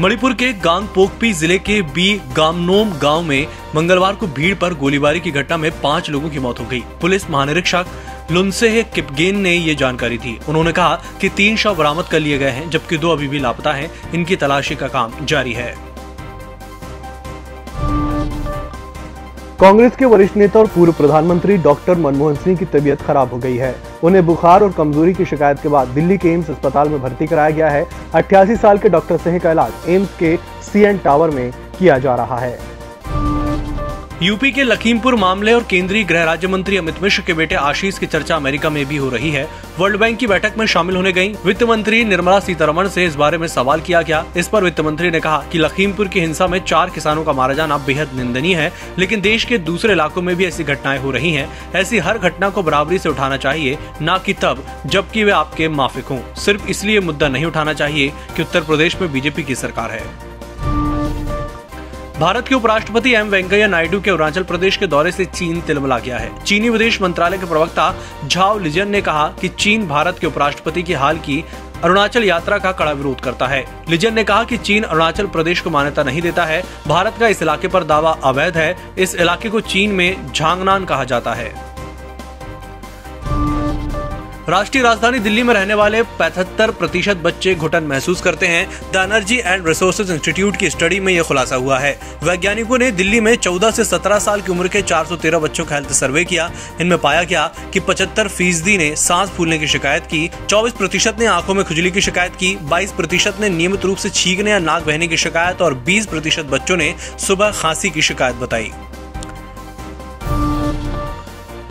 मणिपुर के गांग पोकपी ज़िले के बी गामनोम गाँव में मंगलवार को भीड़ पर गोलीबारी की घटना में पाँच लोगों की मौत हो गई। पुलिस महानिरीक्षक लुनसे किपगेन ने ये जानकारी दी। उन्होंने कहा कि तीन शव बरामद कर लिए गए हैं, जबकि दो अभी भी लापता हैं। इनकी तलाशी का काम जारी है। कांग्रेस के वरिष्ठ नेता और पूर्व प्रधानमंत्री डॉक्टर मनमोहन सिंह की तबीयत खराब हो गई है। उन्हें बुखार और कमज़ोरी की शिकायत के बाद दिल्ली के एम्स अस्पताल में भर्ती कराया गया है। अट्ठासी साल के डॉक्टर सिंह का इलाज एम्स के सीएन टावर में किया जा रहा है। यूपी के लखीमपुर मामले और केंद्रीय गृह राज्य मंत्री अमित मिश्र के बेटे आशीष की चर्चा अमेरिका में भी हो रही है। वर्ल्ड बैंक की बैठक में शामिल होने गई वित्त मंत्री निर्मला सीतारमण से इस बारे में सवाल किया गया। इस पर वित्त मंत्री ने कहा कि लखीमपुर की हिंसा में चार किसानों का मारा जाना बेहद निंदनीय है, लेकिन देश के दूसरे इलाकों में भी ऐसी घटनाएँ हो रही है। ऐसी हर घटना को बराबरी से उठाना चाहिए, न की तब, जबकि वे आपके माफिक हों। सिर्फ़ इसलिए मुद्दा नहीं उठाना चाहिए कि उत्तर प्रदेश में बीजेपी की सरकार है। भारत के उपराष्ट्रपति एम वेंकैया नायडू के अरुणाचल प्रदेश के दौरे से चीन तिलमिला गया है। चीनी विदेश मंत्रालय के प्रवक्ता झाओ लिजन ने कहा कि चीन भारत के उपराष्ट्रपति की हाल की अरुणाचल यात्रा का कड़ा विरोध करता है। लिजन ने कहा कि चीन अरुणाचल प्रदेश को मान्यता नहीं देता है। भारत का इस इलाके पर दावा अवैध है। इस इलाके को चीन में झांगनान कहा जाता है। राष्ट्रीय राजधानी दिल्ली में रहने वाले पचहत्तर प्रतिशत बच्चे घुटन महसूस करते हैं। The energy and resources institute की स्टडी में यह खुलासा हुआ है। वैज्ञानिकों ने दिल्ली में 14 से 17 साल की उम्र के 413 बच्चों का हेल्थ सर्वे किया। इनमें पाया गया कि 75 फ़ीसदी ने सांस फूलने की शिकायत की 24 प्रतिशत ने आँखों में खुजली की शिकायत की 22 प्रतिशत ने नियमित रूप से छींकने या नाक बहने की शिकायत और 20 प्रतिशत बच्चों ने सुबह खांसी की शिकायत बताई।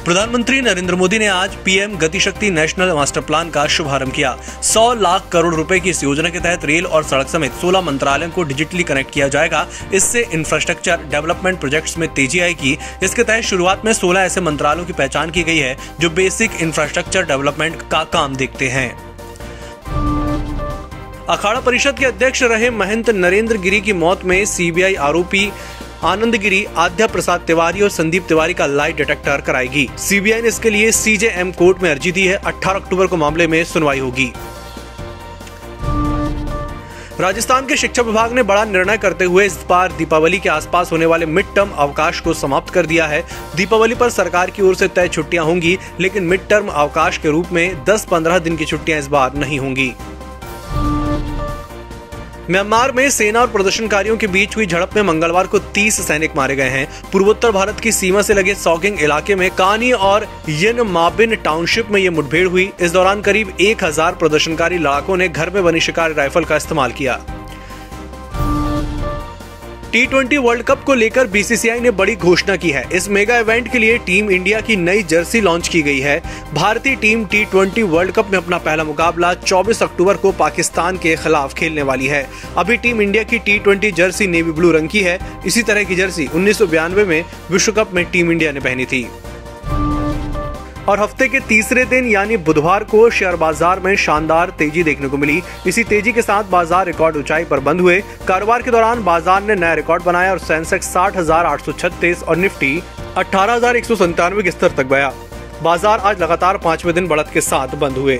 प्रधानमंत्री नरेंद्र मोदी ने आज PM Gatishakti national master plan का शुभारंभ किया। 100 लाख करोड़ रुपए की इस योजना के तहत रेल और सड़क समेत 16 मंत्रालयों को डिजिटली कनेक्ट किया जाएगा। इससे इंफ्रास्ट्रक्चर डेवलपमेंट प्रोजेक्ट्स में तेज़ी आएगी। इसके तहत शुरुआत में 16 ऐसे मंत्रालयों की पहचान की गई है, जो बेसिक इंफ्रास्ट्रक्चर डेवलपमेंट का काम देखते हैं। अखाड़ा परिषद के अध्यक्ष रहे महंत नरेंद्र गिरी की मौत में सीबीआई आरोपी आनंद गिरी आध्या प्रसाद तिवारी और संदीप तिवारी का लाई डिटेक्टर कराएगी। सीबीआई ने इसके लिए सीजेएम कोर्ट में अर्जी दी है। 18 अक्टूबर को मामले में सुनवाई होगी। राजस्थान के शिक्षा विभाग ने बड़ा निर्णय करते हुए इस बार दीपावली के आसपास होने वाले मिड टर्म अवकाश को समाप्त कर दिया है। दीपावली पर सरकार की ओर से तय छुट्टियाँ होंगी, लेकिन मिड टर्म अवकाश के रूप में 10-15 दिन की छुट्टियाँ इस बार नहीं होंगी। म्यांमार में सेना और प्रदर्शनकारियों के बीच हुई झड़प में मंगलवार को 30 सैनिक मारे गए हैं। पूर्वोत्तर भारत की सीमा से लगे सॉगिंग इलाके में कानी और यन माबिन टाउनशिप में ये मुठभेड़ हुई। इस दौरान करीब 1000 प्रदर्शनकारी लड़ाकों ने घर में बनी शिकार राइफल का इस्तेमाल किया। टी ट्वेंटी वर्ल्ड कप को लेकर बीसीसीआई ने बड़ी घोषणा की है। इस मेगा इवेंट के लिए टीम इंडिया की नई जर्सी लॉन्च की गई है। भारतीय team T twenty world cup में अपना पहला मुकाबला 24 अक्टूबर को पाकिस्तान के खिलाफ खेलने वाली है। अभी टीम इंडिया की T twenty jersey navy blue रंग की है। इसी तरह की जर्सी उन्नीस में विश्व कप में टीम इंडिया ने पहनी थी। और हफ़्ते के तीसरे दिन यानी बुधवार को शेयर बाज़ार में शानदार तेज़ी देखने को मिली। इसी तेज़ी के साथ बाज़ार रिकॉर्ड ऊंचाई पर बंद हुए। कारोबार के दौरान बाज़ार ने नया रिकॉर्ड बनाया और सेंसेक्स साठ और निफ्टी अठारह के स्तर तक गया बाज़ार आज लगातार पाँचवें दिन बढ़त के साथ बंद हुए।